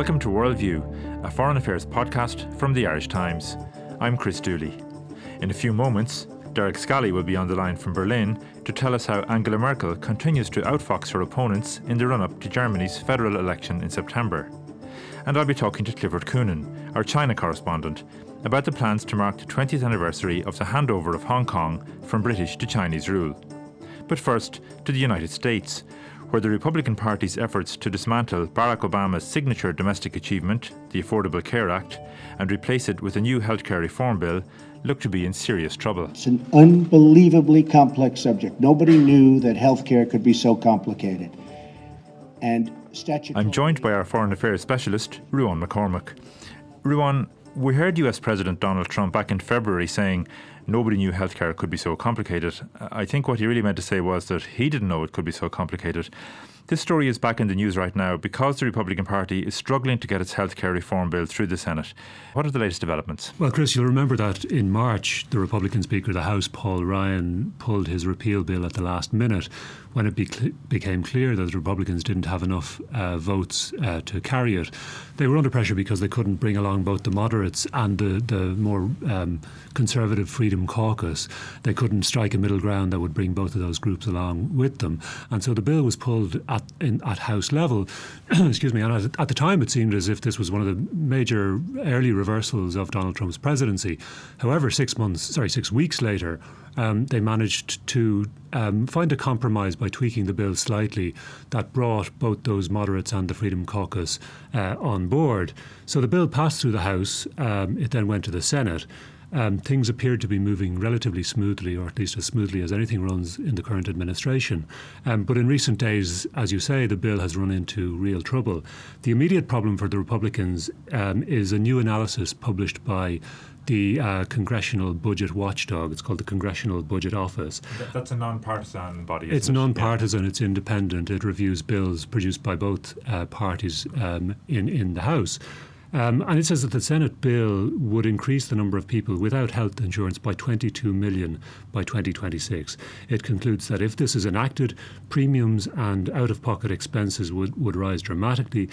Welcome to Worldview, a foreign affairs podcast from the Irish Times. I'm Chris Dooley. In a few moments, Derek Scally will be on the line from Berlin to tell us how Angela Merkel continues to outfox her opponents in the run up to Germany's federal election in September. And I'll be talking to Clifford Coonan, our China correspondent, about the plans to mark the 20th anniversary of the handover of Hong Kong from British to Chinese rule. But first, to the United States, where the Republican Party's efforts to dismantle Barack Obama's signature domestic achievement, the Affordable Care Act, and replace it with a new healthcare reform bill look to be in serious trouble. It's an unbelievably complex subject. Nobody knew that healthcare could be so complicated. And statutory. I'm joined by our foreign affairs specialist, Ruan McCormack. Ruadhán, we heard US President Donald Trump back in February saying nobody knew healthcare could be so complicated. I think what he really meant to say was that he didn't know it could be so complicated. This story is back in the news right now because the Republican Party is struggling to get its healthcare reform bill through the Senate. What are the latest developments? Well, Chris, you'll remember that in March, the Republican Speaker of the House, Paul Ryan, pulled his repeal bill at the last minute when it be- became clear that the Republicans didn't have enough uh, votes uh, to carry it. They were under pressure because they couldn't bring along both the moderates and the, the more um, conservative Freedom Caucus. They couldn't strike a middle ground that would bring both of those groups along with them. And so the bill was pulled at, in, at House level. Excuse me. And at, at the time, it seemed as if this was one of the major early reversals of Donald Trump's presidency. However, six months, sorry, six weeks later, um, they managed to um, find a compromise by tweaking the bill slightly that brought both those moderates and the Freedom Caucus uh, on board. So the bill passed through the House. Um, it then went to the Senate. Um, things appeared to be moving relatively smoothly, or at least as smoothly as anything runs in the current administration. Um, but in recent days, as you say, the bill has run into real trouble. The immediate problem for the Republicans um, is a new analysis published by the uh, Congressional Budget Watchdog. It's called the Congressional Budget Office. That's a non-partisan body. It's non-partisan. Yeah. It's independent. It reviews bills produced by both uh, parties um, in in the House. Um, and it says that the Senate bill would increase the number of people without health insurance by 22 million by 2026. It concludes that if this is enacted, premiums and out of pocket expenses would, would rise dramatically,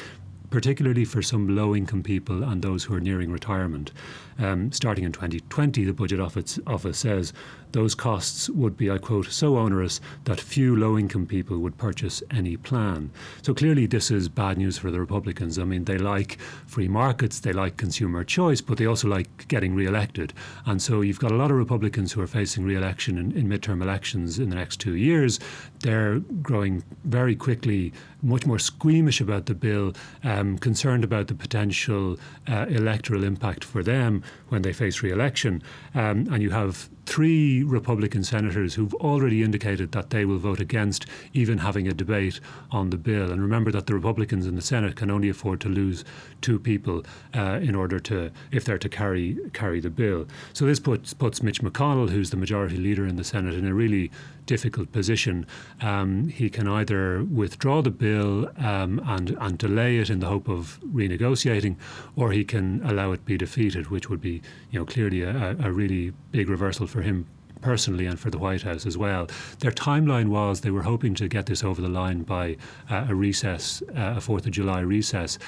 particularly for some low income people and those who are nearing retirement. Um, starting in 2020, the Budget Office, office says those costs would be, I quote, so onerous that few low income people would purchase any plan. So clearly, this is bad news for the Republicans. I mean, they like free markets, they like consumer choice, but they also like getting re elected. And so you've got a lot of Republicans who are facing re election in, in midterm elections in the next two years. They're growing very quickly much more squeamish about the bill, um, concerned about the potential uh, electoral impact for them when they face re election. Um, and you have three Republican senators who've already indicated that they will vote against even having a debate on the bill. And remember that the Republicans in the Senate can only afford to lose two people uh, in order to, if they're to carry carry the bill. So this puts puts Mitch McConnell, who's the majority leader in the Senate, in a really difficult position. Um, he can either withdraw the bill um, and and delay it in the hope of renegotiating, or he can allow it be defeated, which would be you know clearly a, a really big reversal for him personally and for the White House as well. Their timeline was they were hoping to get this over the line by uh, a recess, uh, a 4th of July recess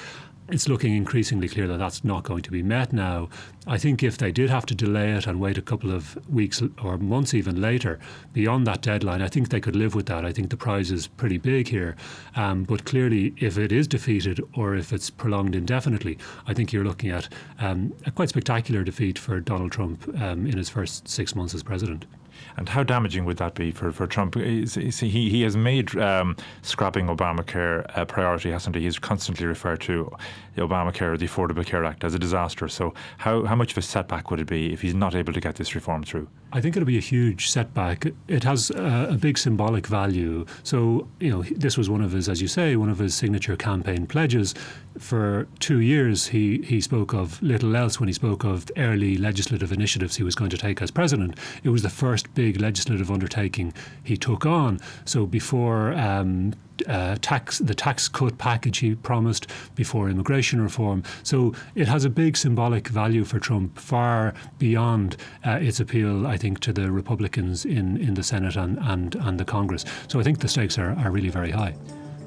it's looking increasingly clear that that's not going to be met now. I think if they did have to delay it and wait a couple of weeks or months even later beyond that deadline, I think they could live with that. I think the prize is pretty big here. Um, but clearly, if it is defeated or if it's prolonged indefinitely, I think you're looking at um, a quite spectacular defeat for Donald Trump um, in his first six months as president. And how damaging would that be for, for Trump? Is, is he, he has made um, scrapping Obamacare a priority, hasn't he? He's constantly referred to the Obamacare, the Affordable Care Act, as a disaster. So, how, how much of a setback would it be if he's not able to get this reform through? I think it'll be a huge setback. It has a, a big symbolic value. So, you know, this was one of his, as you say, one of his signature campaign pledges. For two years, he, he spoke of little else when he spoke of early legislative initiatives he was going to take as president. It was the first big legislative undertaking he took on. So, before um, uh, tax the tax cut package he promised before immigration reform. So it has a big symbolic value for Trump, far beyond uh, its appeal, I think, to the Republicans in, in the Senate and, and, and the Congress. So I think the stakes are, are really very high.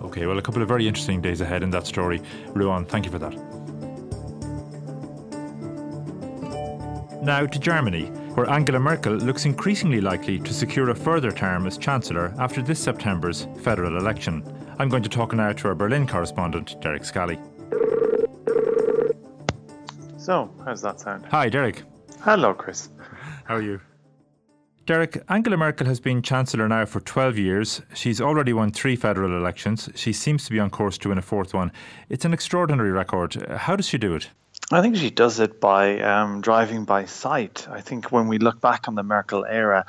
Okay, well, a couple of very interesting days ahead in that story. Ruadhán, thank you for that. Now to Germany, where Angela Merkel looks increasingly likely to secure a further term as Chancellor after this September's federal election. I'm going to talk now to our Berlin correspondent, Derek Scally. So, how's that sound? Hi, Derek. Hello, Chris. How are you? Derek, Angela Merkel has been Chancellor now for 12 years. She's already won three federal elections. She seems to be on course to win a fourth one. It's an extraordinary record. How does she do it? I think she does it by um, driving by sight. I think when we look back on the Merkel era,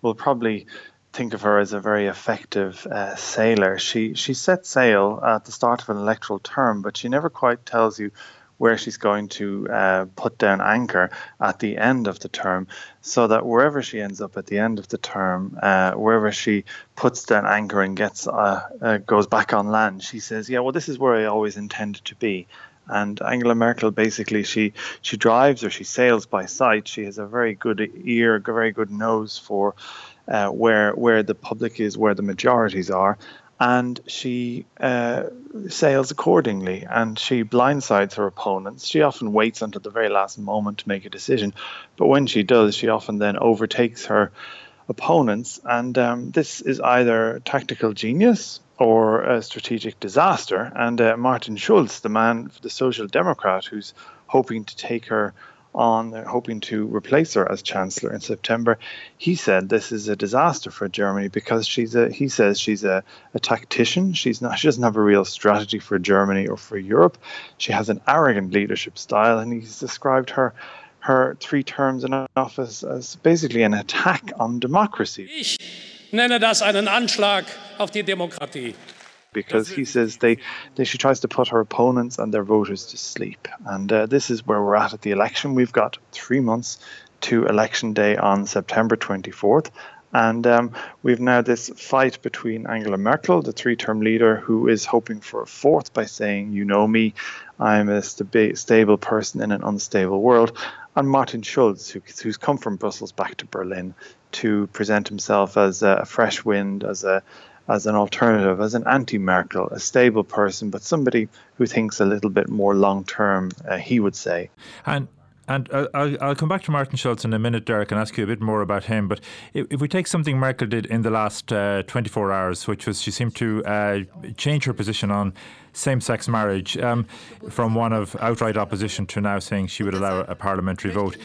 we'll probably think of her as a very effective uh, sailor. She she sets sail at the start of an electoral term, but she never quite tells you where she's going to uh, put down anchor at the end of the term, so that wherever she ends up at the end of the term, uh, wherever she puts down anchor and gets uh, uh goes back on land, she says, "Yeah, well, this is where I always intended to be." And Angela Merkel basically she she drives or she sails by sight. She has a very good ear, a very good nose for uh, where where the public is, where the majorities are, and she uh, sails accordingly and she blindsides her opponents. She often waits until the very last moment to make a decision, but when she does, she often then overtakes her opponents. And um, this is either tactical genius or a strategic disaster. And uh, Martin Schulz, the man, for the social democrat who's hoping to take her on uh, hoping to replace her as chancellor in September. He said this is a disaster for Germany because she's a he says she's a, a tactician. She's not she doesn't have a real strategy for Germany or for Europe. She has an arrogant leadership style and he's described her her three terms in office as basically an attack on democracy. Ich nenne das einen Anschlag auf die Demokratie because he says they, they she tries to put her opponents and their voters to sleep. And uh, this is where we're at at the election. We've got three months to election day on September 24th. And um, we've now this fight between Angela Merkel, the three term leader, who is hoping for a fourth by saying, You know me, I'm a st- stable person in an unstable world, and Martin Schulz, who, who's come from Brussels back to Berlin to present himself as a fresh wind, as a as an alternative, as an anti Merkel, a stable person, but somebody who thinks a little bit more long term, uh, he would say. And and I'll, I'll come back to Martin Schulz in a minute, Derek, and ask you a bit more about him. But if, if we take something Merkel did in the last uh, 24 hours, which was she seemed to uh, change her position on same sex marriage um, from one of outright opposition to now saying she would allow a parliamentary vote.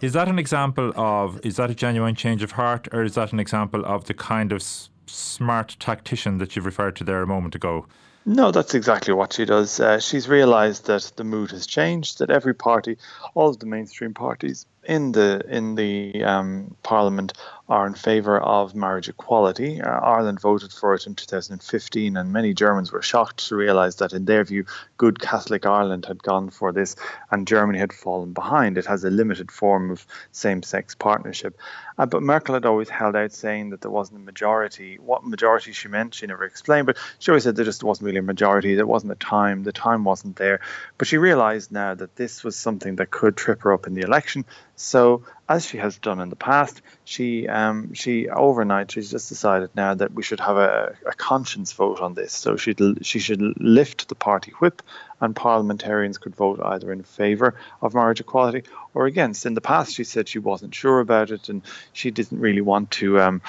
Is that an example of, is that a genuine change of heart, or is that an example of the kind of s- smart tactician that you've referred to there a moment ago? No, that's exactly what she does. Uh, she's realised that the mood has changed, that every party, all of the mainstream parties in the in the um, parliament are in favour of marriage equality. Uh, Ireland voted for it in 2015, and many Germans were shocked to realise that, in their view, good Catholic Ireland had gone for this, and Germany had fallen behind. It has a limited form of same-sex partnership, uh, but Merkel had always held out, saying that there wasn't a majority. What majority she meant, she never explained, but she always said there just wasn't really a majority. There wasn't a time. The time wasn't there. But she realised now that this was something that could trip her up in the election. So, as she has done in the past, she um, she overnight she's just decided now that we should have a, a conscience vote on this. So she she should lift the party whip, and parliamentarians could vote either in favour of marriage equality or against. In the past, she said she wasn't sure about it, and she didn't really want to. Um,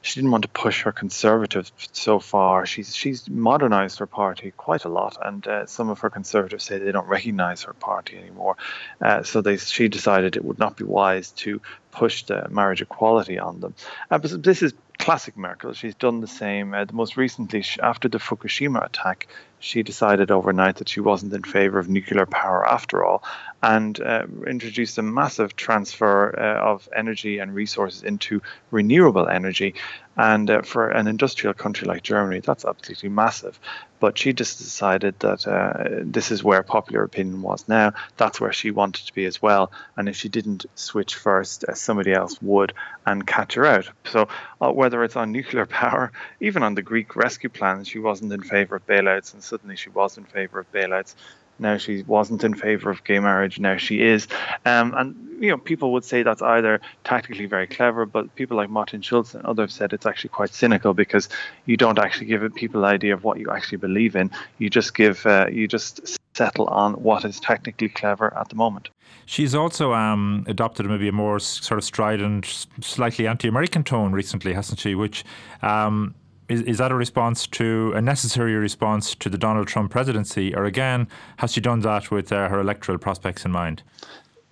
she didn't want to push her conservatives so far. She's she's modernised her party quite a lot, and uh, some of her conservatives say they don't recognise her party anymore. Uh, so they she decided it would not be wise to push the marriage equality on them. Uh, this is classic Merkel. She's done the same. Uh, the most recently, after the Fukushima attack, she decided overnight that she wasn't in favor of nuclear power after all, and uh, introduced a massive transfer uh, of energy and resources into renewable energy. And uh, for an industrial country like Germany, that's absolutely massive. But she just decided that uh, this is where popular opinion was now. That's where she wanted to be as well. And if she didn't switch first, uh, somebody else would and catch her out. So uh, whether it's on nuclear power, even on the Greek rescue plans, she wasn't in favor of bailouts, and suddenly she was in favor of bailouts Now she wasn't in favor of gay marriage. Now she is. Um, and you know, people would say that's either tactically very clever, but people like Martin Schulz and others said it's actually quite cynical because you don't actually give people an idea of what you actually believe in. You just give, uh, you just settle on what is technically clever at the moment. She's also um, adopted maybe a more sort of strident, slightly anti-American tone recently, hasn't she? Which um, is, is that a response to a necessary response to the Donald Trump presidency, or again has she done that with uh, her electoral prospects in mind?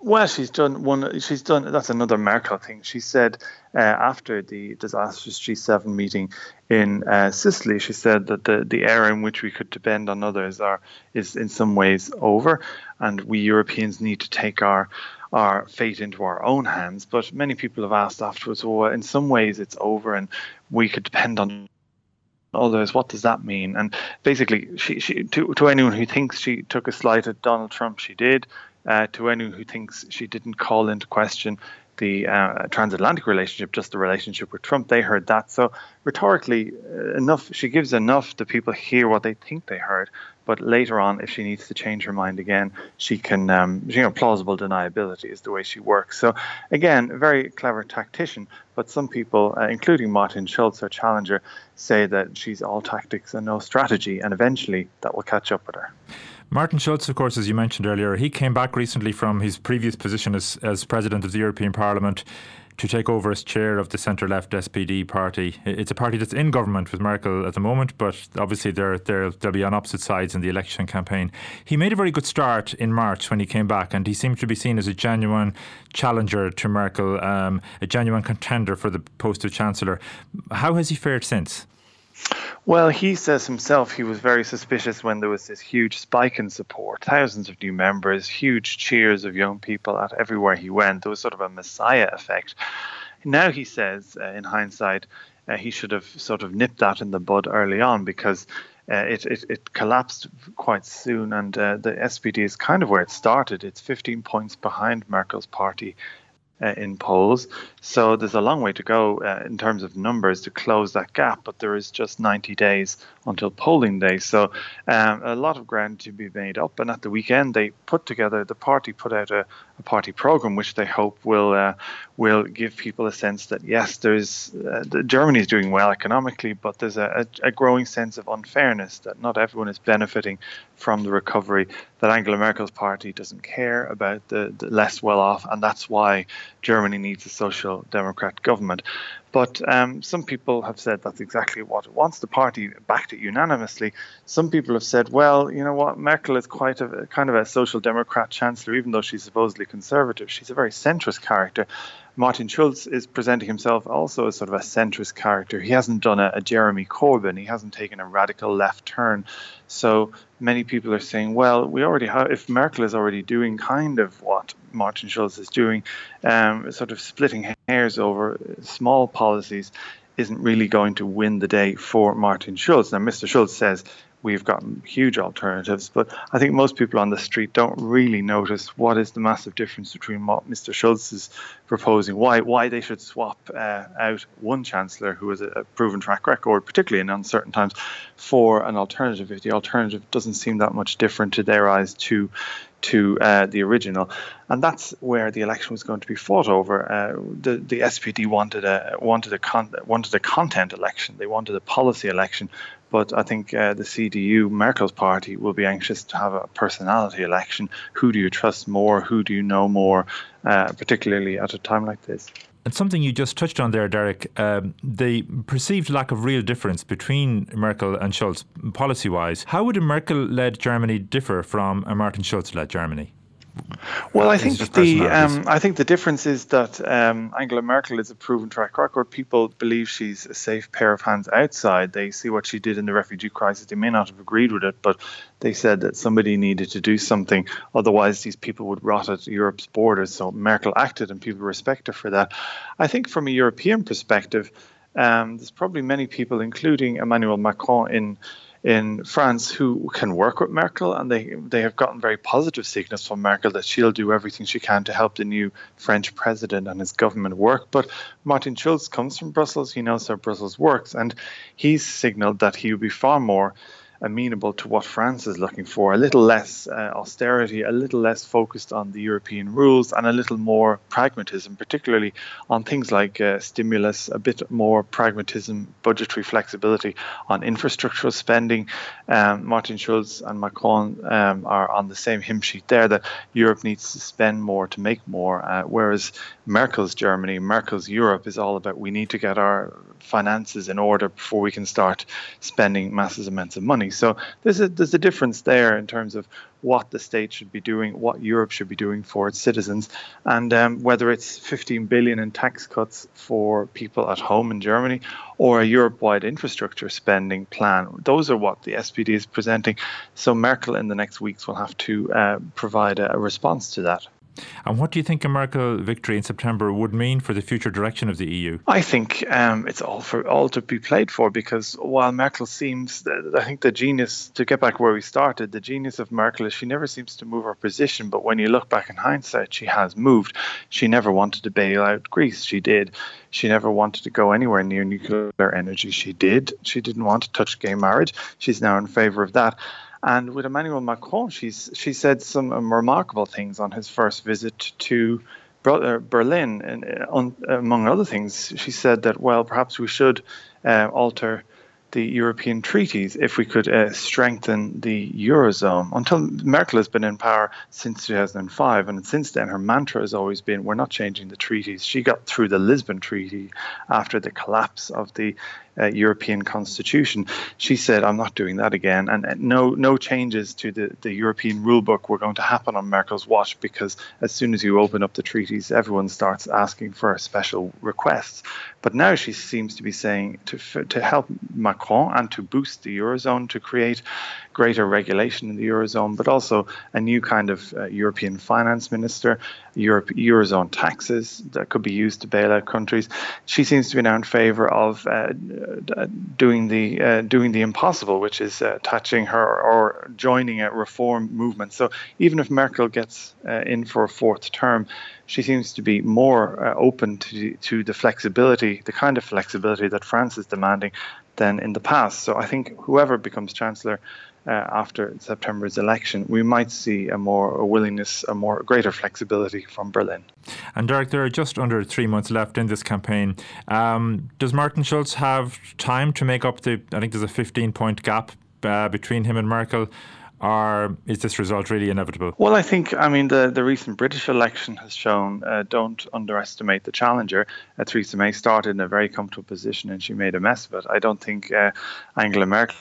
Well, she's done one. She's done. That's another Merkel thing. She said uh, after the disastrous G7 meeting in uh, Sicily, she said that the the era in which we could depend on others are is in some ways over, and we Europeans need to take our our fate into our own hands. But many people have asked afterwards, well, in some ways it's over, and we could depend on others. What does that mean? And basically, she, she to to anyone who thinks she took a slight at Donald Trump, she did uh, to anyone who thinks she didn't call into question the uh, transatlantic relationship, just the relationship with Trump. They heard that. So rhetorically, uh, enough. She gives enough that people hear what they think they heard. But later on, if she needs to change her mind again, she can. Um, you know, plausible deniability is the way she works. So again, very clever tactician. But some people, uh, including Martin Schulz, her challenger, say that she's all tactics and no strategy, and eventually that will catch up with her. Martin Schulz, of course, as you mentioned earlier, he came back recently from his previous position as, as president of the European Parliament to take over as chair of the centre left SPD party. It's a party that's in government with Merkel at the moment, but obviously they're, they're, they'll be on opposite sides in the election campaign. He made a very good start in March when he came back, and he seemed to be seen as a genuine challenger to Merkel, um, a genuine contender for the post of Chancellor. How has he fared since? Well, he says himself he was very suspicious when there was this huge spike in support, thousands of new members, huge cheers of young people at everywhere he went. There was sort of a messiah effect. Now he says, uh, in hindsight, uh, he should have sort of nipped that in the bud early on because uh, it, it, it collapsed quite soon, and uh, the SPD is kind of where it started. It's 15 points behind Merkel's party uh, in polls. So there's a long way to go uh, in terms of numbers to close that gap, but there is just 90 days until polling day. So um, a lot of ground to be made up. And at the weekend, they put together, the party put out a, a party program, which they hope will uh, will give people a sense that yes, there's uh, Germany is doing well economically, but there's a, a, a growing sense of unfairness that not everyone is benefiting from the recovery. That Angela Merkel's party doesn't care about the, the less well off, and that's why Germany needs a social democrat government. But um, some people have said that's exactly what it wants. The party backed it unanimously. Some people have said, well, you know what, Merkel is quite a kind of a social democrat chancellor, even though she's supposedly conservative. She's a very centrist character. Martin Schulz is presenting himself also as sort of a centrist character. He hasn't done a, a Jeremy Corbyn. He hasn't taken a radical left turn. So many people are saying, well, we already have, if Merkel is already doing kind of what Martin Schulz is doing, um, sort of splitting hairs over small policies, isn't really going to win the day for Martin Schulz. Now, Mr. Schulz says we've got huge alternatives. But I think most people on the street don't really notice what is the massive difference between what Mr. Schulz is proposing, why why they should swap uh, out one chancellor who has a, proven track record, particularly in uncertain times, for an alternative. If the alternative doesn't seem that much different to their eyes to to uh, the original, and that's where the election was going to be fought over. Uh, the the SPD wanted a wanted a con- wanted a content election. They wanted a policy election but I think uh, the CDU, Merkel's party, will be anxious to have a personality election. Who do you trust more? Who do you know more, uh, particularly at a time like this? And something you just touched on there, Derek, um, the perceived lack of real difference between Merkel and Schulz policy wise. How would a Merkel led Germany differ from a Martin Schulz led Germany? Well, I think the um, I think the difference is that um, Angela Merkel is a proven track record. People believe she's a safe pair of hands outside. They see what she did in the refugee crisis. They may not have agreed with it, but they said that somebody needed to do something. Otherwise, these people would rot at Europe's borders. So Merkel acted, and people respect her for that. I think from a European perspective, um, there's probably many people, including Emmanuel Macron, in in France who can work with Merkel, and they they have gotten very positive signals from Merkel that she'll do everything she can to help the new French president and his government work. But Martin Schulz comes from Brussels; he knows how Brussels works, and he's signalled that he would be far more amenable to what France is looking for a little less uh, austerity, a little less focused on the European rules, and a little more pragmatism, particularly on things like uh, stimulus, a bit more pragmatism, budgetary flexibility on infrastructural spending. Um, Martin Schulz and Macron um, are on the same hymn sheet there that Europe needs to spend more to make more, uh, whereas Merkel's Germany, Merkel's Europe is all about we need to get our finances in order before we can start spending massive amounts of money. So there's a there's a difference there in terms of what the state should be doing, what Europe should be doing for its citizens, and um, whether it's 15 billion in tax cuts for people at home in Germany or a Europe-wide infrastructure spending plan. Those are what the SPD is presenting. So Merkel in the next weeks will have to uh, provide a, a response to that. And what do you think a Merkel victory in September would mean for the future direction of the EU? I think um, it's all for all to be played for because while Merkel seems, I think the genius to get back where we started, the genius of Merkel is she never seems to move her position. But when you look back in hindsight, she has moved. She never wanted to bail out Greece. She did. She never wanted to go anywhere near nuclear energy. She did. She didn't want to touch gay marriage. She's now in favour of that. And with Emmanuel Macron, she's she said some um, remarkable things on his first visit to uh, Berlin, and uh, on, among other things, she said that well, perhaps we should uh, alter the European treaties if we could uh, strengthen the eurozone. Until Merkel has been in power since 2005, and since then her mantra has always been, "We're not changing the treaties." She got through the Lisbon Treaty after the collapse of the uh, European Constitution. She said, "I'm not doing that again," and uh, no no changes to the the European rule book were going to happen on Merkel's watch because as soon as you open up the treaties, everyone starts asking for special requests. But now she seems to be saying to to help Macron and to boost the eurozone to create greater regulation in the eurozone, but also a new kind of uh, European finance minister, Europe eurozone taxes that could be used to bail out countries. She seems to be now in favour of uh, doing the uh, doing the impossible, which is uh, touching her or joining a reform movement. So even if Merkel gets uh, in for a fourth term, she seems to be more uh, open to to the flexibility, the kind of flexibility that France is demanding, than in the past. So I think whoever becomes chancellor. Uh, after September's election, we might see a more a willingness, a more greater flexibility from Berlin. And Derek, there are just under three months left in this campaign. Um, does Martin Schulz have time to make up the? I think there's a 15 point gap uh, between him and Merkel or is this result really inevitable? Well, I think, I mean, the, the recent British election has shown uh, don't underestimate the challenger. Uh, Theresa May started in a very comfortable position and she made a mess of it. I don't think uh, Angela Merkel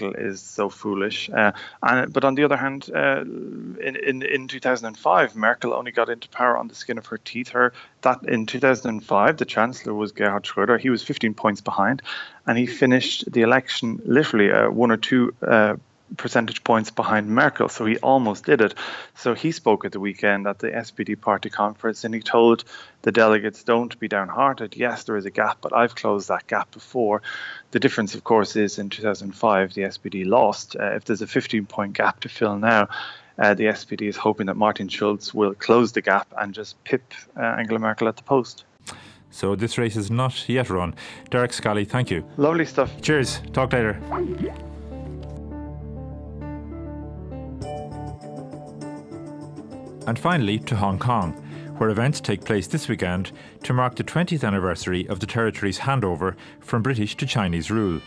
is so foolish. Uh, and, but on the other hand, uh, in, in in 2005, Merkel only got into power on the skin of her teeth. Her that in 2005, the chancellor was Gerhard Schröder. He was 15 points behind, and he finished the election literally uh, one or two uh, percentage points behind Merkel, so he almost did it. So he spoke at the weekend at the SPD party conference and he told the delegates, don't be downhearted. Yes, there is a gap, but I've closed that gap before. The difference, of course, is in 2005, the SPD lost. Uh, if there's a 15 point gap to fill now, uh, the SPD is hoping that Martin Schulz will close the gap and just pip uh, Angela Merkel at the post. So this race is not yet run. Derek Scally, thank you. Lovely stuff. Cheers. Talk later. And finally, to Hong Kong, where events take place this weekend to mark the 20th anniversary of the territory's handover from British to Chinese rule.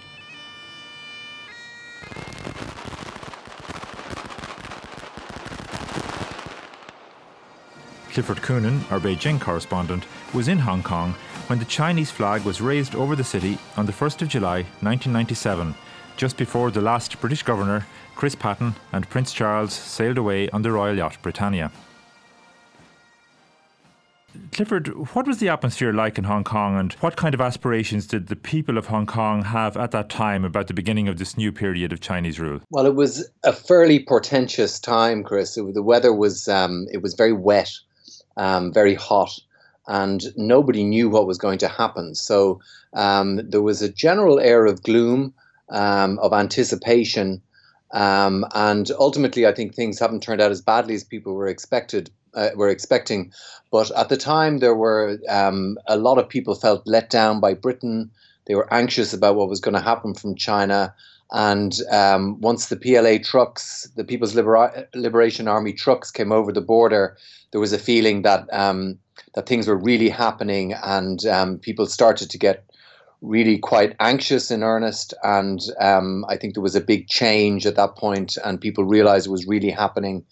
Clifford Coonan, our Beijing correspondent, was in Hong Kong when the Chinese flag was raised over the city on the 1st of July 1997, just before the last British governor, Chris Patten, and Prince Charles sailed away on the Royal Yacht Britannia. Clifford, what was the atmosphere like in Hong Kong and what kind of aspirations did the people of Hong Kong have at that time about the beginning of this new period of Chinese rule? Well, it was a fairly portentous time, Chris. It, the weather was um, it was very wet, um, very hot, and nobody knew what was going to happen. So um, there was a general air of gloom, um, of anticipation, um, and ultimately, I think things haven't turned out as badly as people were expected uh, were expecting. But at the time, there were um, a lot of people felt let down by Britain. They were anxious about what was going to happen from China, And um, once the PLA trucks, the People's Libera- Liberation Army trucks came over the border, there was a feeling that um, that things were really happening, and um, people started to get really quite anxious in earnest. And um, I think there was a big change at that point, and people realized it was really happening.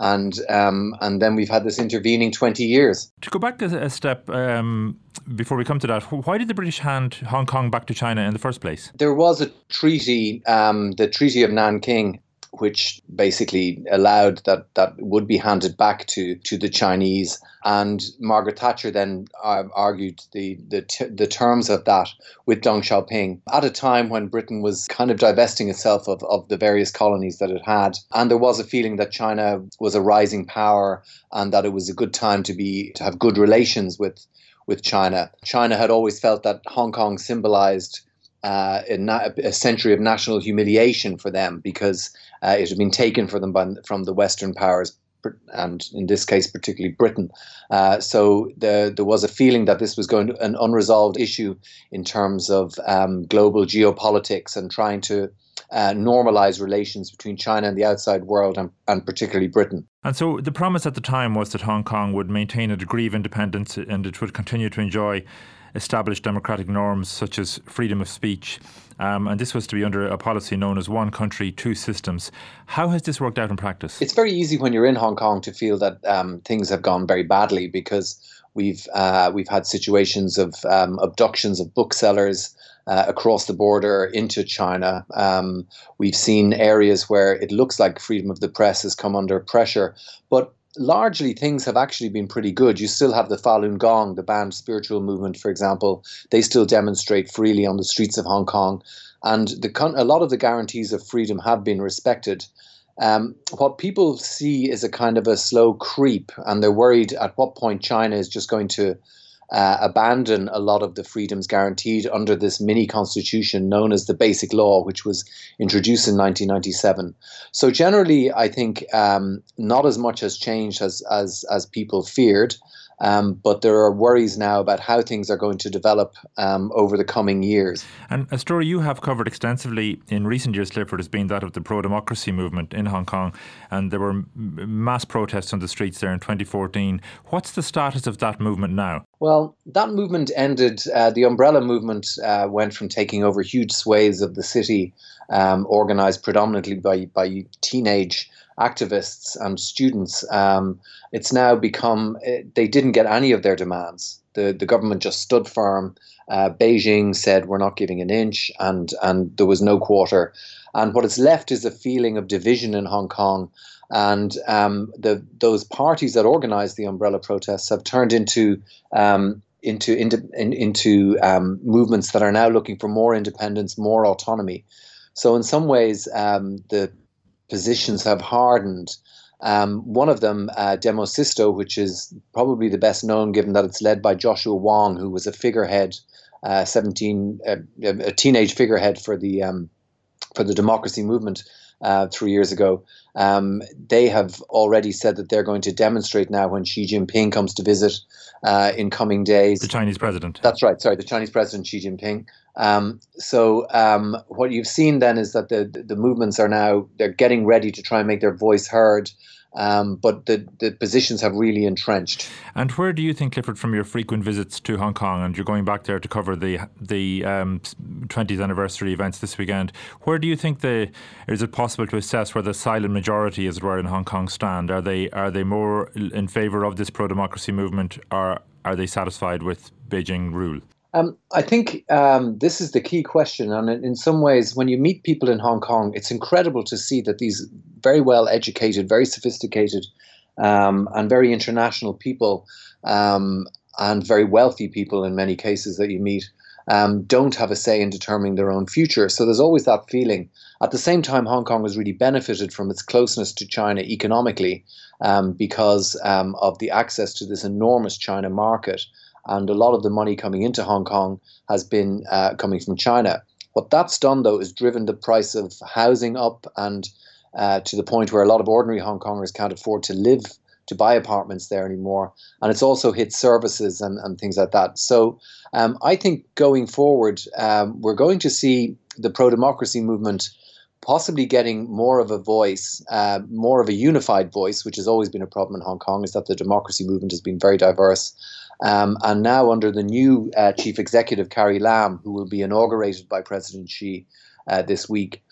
And um, and then we've had this intervening 20 years. To go back a, step um, before we come to that, why did the British hand Hong Kong back to China in the first place? There was a treaty, um, the Treaty of Nanking, which basically allowed that that would be handed back to to the Chinese. And Margaret Thatcher then uh, argued the the, t- the terms of that with Deng Xiaoping at a time when Britain was kind of divesting itself of, of the various colonies that it had, and there was a feeling that China was a rising power and that it was a good time to be to have good relations with with China. China had always felt that Hong Kong symbolized uh, a, a, century of national humiliation for them because uh, it had been taken for them by, from the Western powers, and in this case, particularly Britain. Uh, so the, there was a feeling that this was going to an unresolved issue in terms of um, global geopolitics and trying to uh, normalize relations between China and the outside world, and, and particularly Britain. And so the promise at the time was that Hong Kong would maintain a degree of independence and it would continue to enjoy established democratic norms such as freedom of speech. Um, and this was to be under a policy known as one country, two systems. How has this worked out in practice? It's very easy when you're in Hong Kong to feel that um, things have gone very badly because we've uh, we've had situations of um, abductions of booksellers. Uh, across the border into China. Um, we've seen areas where it looks like freedom of the press has come under pressure. But largely things have actually been pretty good. You still have the Falun Gong, the banned spiritual movement, for example. They still demonstrate freely on the streets of Hong Kong, and the a lot of the guarantees of freedom have been respected. Um, what people see is a kind of a slow creep, and they're worried at what point China is just going to uh, abandon a lot of the freedoms guaranteed under this mini constitution known as the Basic Law, which was introduced in 1997. So generally, I think um, not as much has changed as as as people feared. Um, but there are worries now about how things are going to develop um, over the coming years. And a story you have covered extensively in recent years, Clifford, has been that of the pro democracy movement in Hong Kong. And there were mass protests on the streets there in 2014. What's the status of that movement now? Well, that movement ended. Uh, the umbrella movement uh, went from taking over huge swathes of the city, um, organized predominantly by, by teenage activists and students. Um, it's now become eh, they didn't get any of their demands. The the government just stood firm. Uh, Beijing said we're not giving an inch, and and there was no quarter. And what is left is a feeling of division in Hong Kong. And um, the those parties that organised the umbrella protests have turned into um, into into, in, into um, movements that are now looking for more independence, more autonomy. So in some ways, um, the positions have hardened. Um, one of them, uh, Demosisto, which is probably the best known given that it's led by Joshua Wong, who was a figurehead, uh, 17, uh, a teenage figurehead for the um, for the democracy movement uh, three years ago. Um, they have already said that they're going to demonstrate now when Xi Jinping comes to visit uh, in coming days. The Chinese president. That's right. Sorry, the Chinese president Xi Jinping. Um, so um, what you've seen then is that the the movements are now they're getting ready to try and make their voice heard. Um, but the, the positions have really entrenched. And where do you think, Clifford, from your frequent visits to Hong Kong, and you're going back there to cover the the um, 20th anniversary events this weekend, where do you think the is it possible to assess where the silent majority, as it were, in Hong Kong stand? Are they are they more in favour of this pro democracy movement, or are they satisfied with Beijing rule? Um, I think um, this is the key question. And in some ways, when you meet people in Hong Kong, it's incredible to see that these very well educated, very sophisticated, um, and very international people, um, and very wealthy people in many cases that you meet, um, don't have a say in determining their own future. So there's always that feeling. At the same time, Hong Kong has really benefited from its closeness to China economically um, because of the access to this enormous China market and a lot of the money coming into Hong Kong has been uh, coming from China. What that's done, though, is driven the price of housing up and uh, to the point where a lot of ordinary Hong Kongers can't afford to live to buy apartments there anymore. And it's also hit services and, and things like that. So um, I think going forward, um, we're going to see the pro democracy movement possibly getting more of a voice, uh, more of a unified voice, which has always been a problem in Hong Kong, is that the democracy movement has been very diverse. Um, and now, under the new uh, chief executive, Carrie Lam, who will be inaugurated by President Xi uh, this week,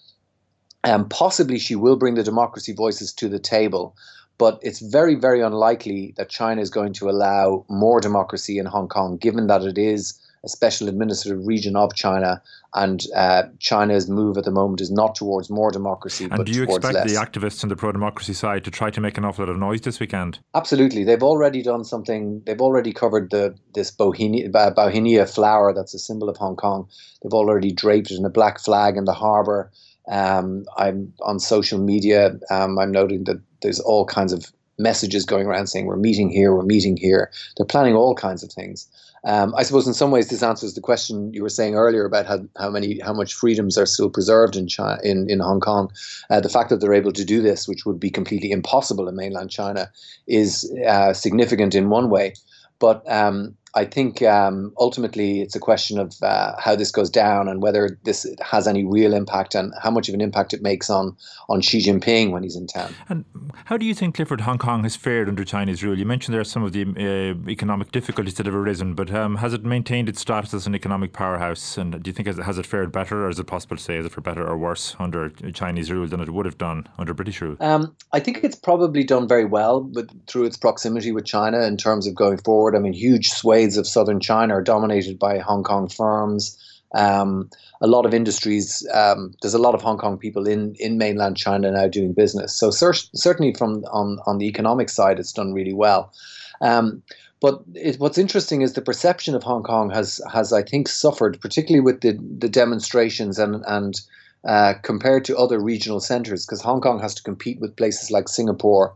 um, possibly she will bring the democracy voices to the table. But it's very, very unlikely that China is going to allow more democracy in Hong Kong, given that it is a special administrative region of China, and uh, China's move at the moment is not towards more democracy. And but do you expect less. the activists on the pro democracy side to try to make an awful lot of noise this weekend? Absolutely, they've already done something. They've already covered the this bauhinia, bauhinia flower that's a symbol of Hong Kong. They've already draped it in a black flag in the harbour. Um, I'm on social media. Um, I'm noting that there's all kinds of messages going around saying we're meeting here, we're meeting here. They're planning all kinds of things. Um, I suppose in some ways this answers the question you were saying earlier about how, how many how much freedoms are still preserved in China, in, in Hong Kong. Uh, the fact that they're able to do this, which would be completely impossible in mainland China, is uh, significant in one way. But um, I think um, ultimately it's a question of uh, how this goes down and whether this has any real impact and how much of an impact it makes on on Xi Jinping when he's in town. And how do you think Clifford Hong Kong has fared under Chinese rule? You mentioned there are some of the uh, economic difficulties that have arisen, but um, has it maintained its status as an economic powerhouse? And do you think it has it fared better, or is it possible to say is it for better or worse under Chinese rule than it would have done under British rule? Um, I think it's probably done very well, but through its proximity with China in terms of going forward. I mean, huge swathes of southern China are dominated by Hong Kong firms. Um, a lot of industries, um, there's a lot of Hong Kong people in, in mainland China now doing business. So cer- certainly from on, on the economic side, it's done really well. Um, but it, what's interesting is the perception of Hong Kong has has I think suffered, particularly with the the demonstrations and and uh, compared to other regional centres, because Hong Kong has to compete with places like Singapore,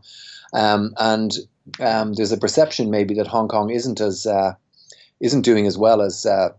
um, and um, there's a perception maybe that Hong Kong isn't as uh, isn't doing as well as uh,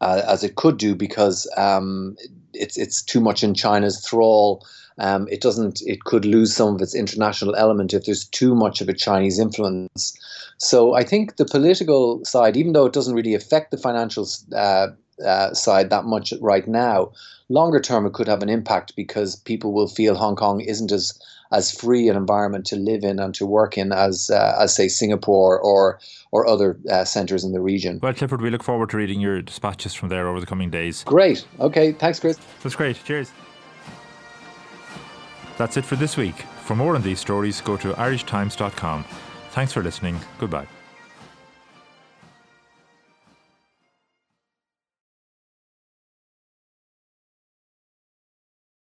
uh, as it could do because um, it's it's too much in China's thrall. Um, it doesn't. It could lose some of its international element if there's too much of a Chinese influence. So I think the political side, even though it doesn't really affect the financial uh, uh, side that much right now, longer term it could have an impact because people will feel Hong Kong isn't as as free an environment to live in and to work in as uh, as say Singapore or or other uh, centres in the region. Well, Clifford, we look forward to reading your dispatches from there over the coming days. Great. Okay. Thanks, Chris. That's great. Cheers. That's it for this week. For more on these stories, go to irishtimes.com. Thanks for listening. Goodbye.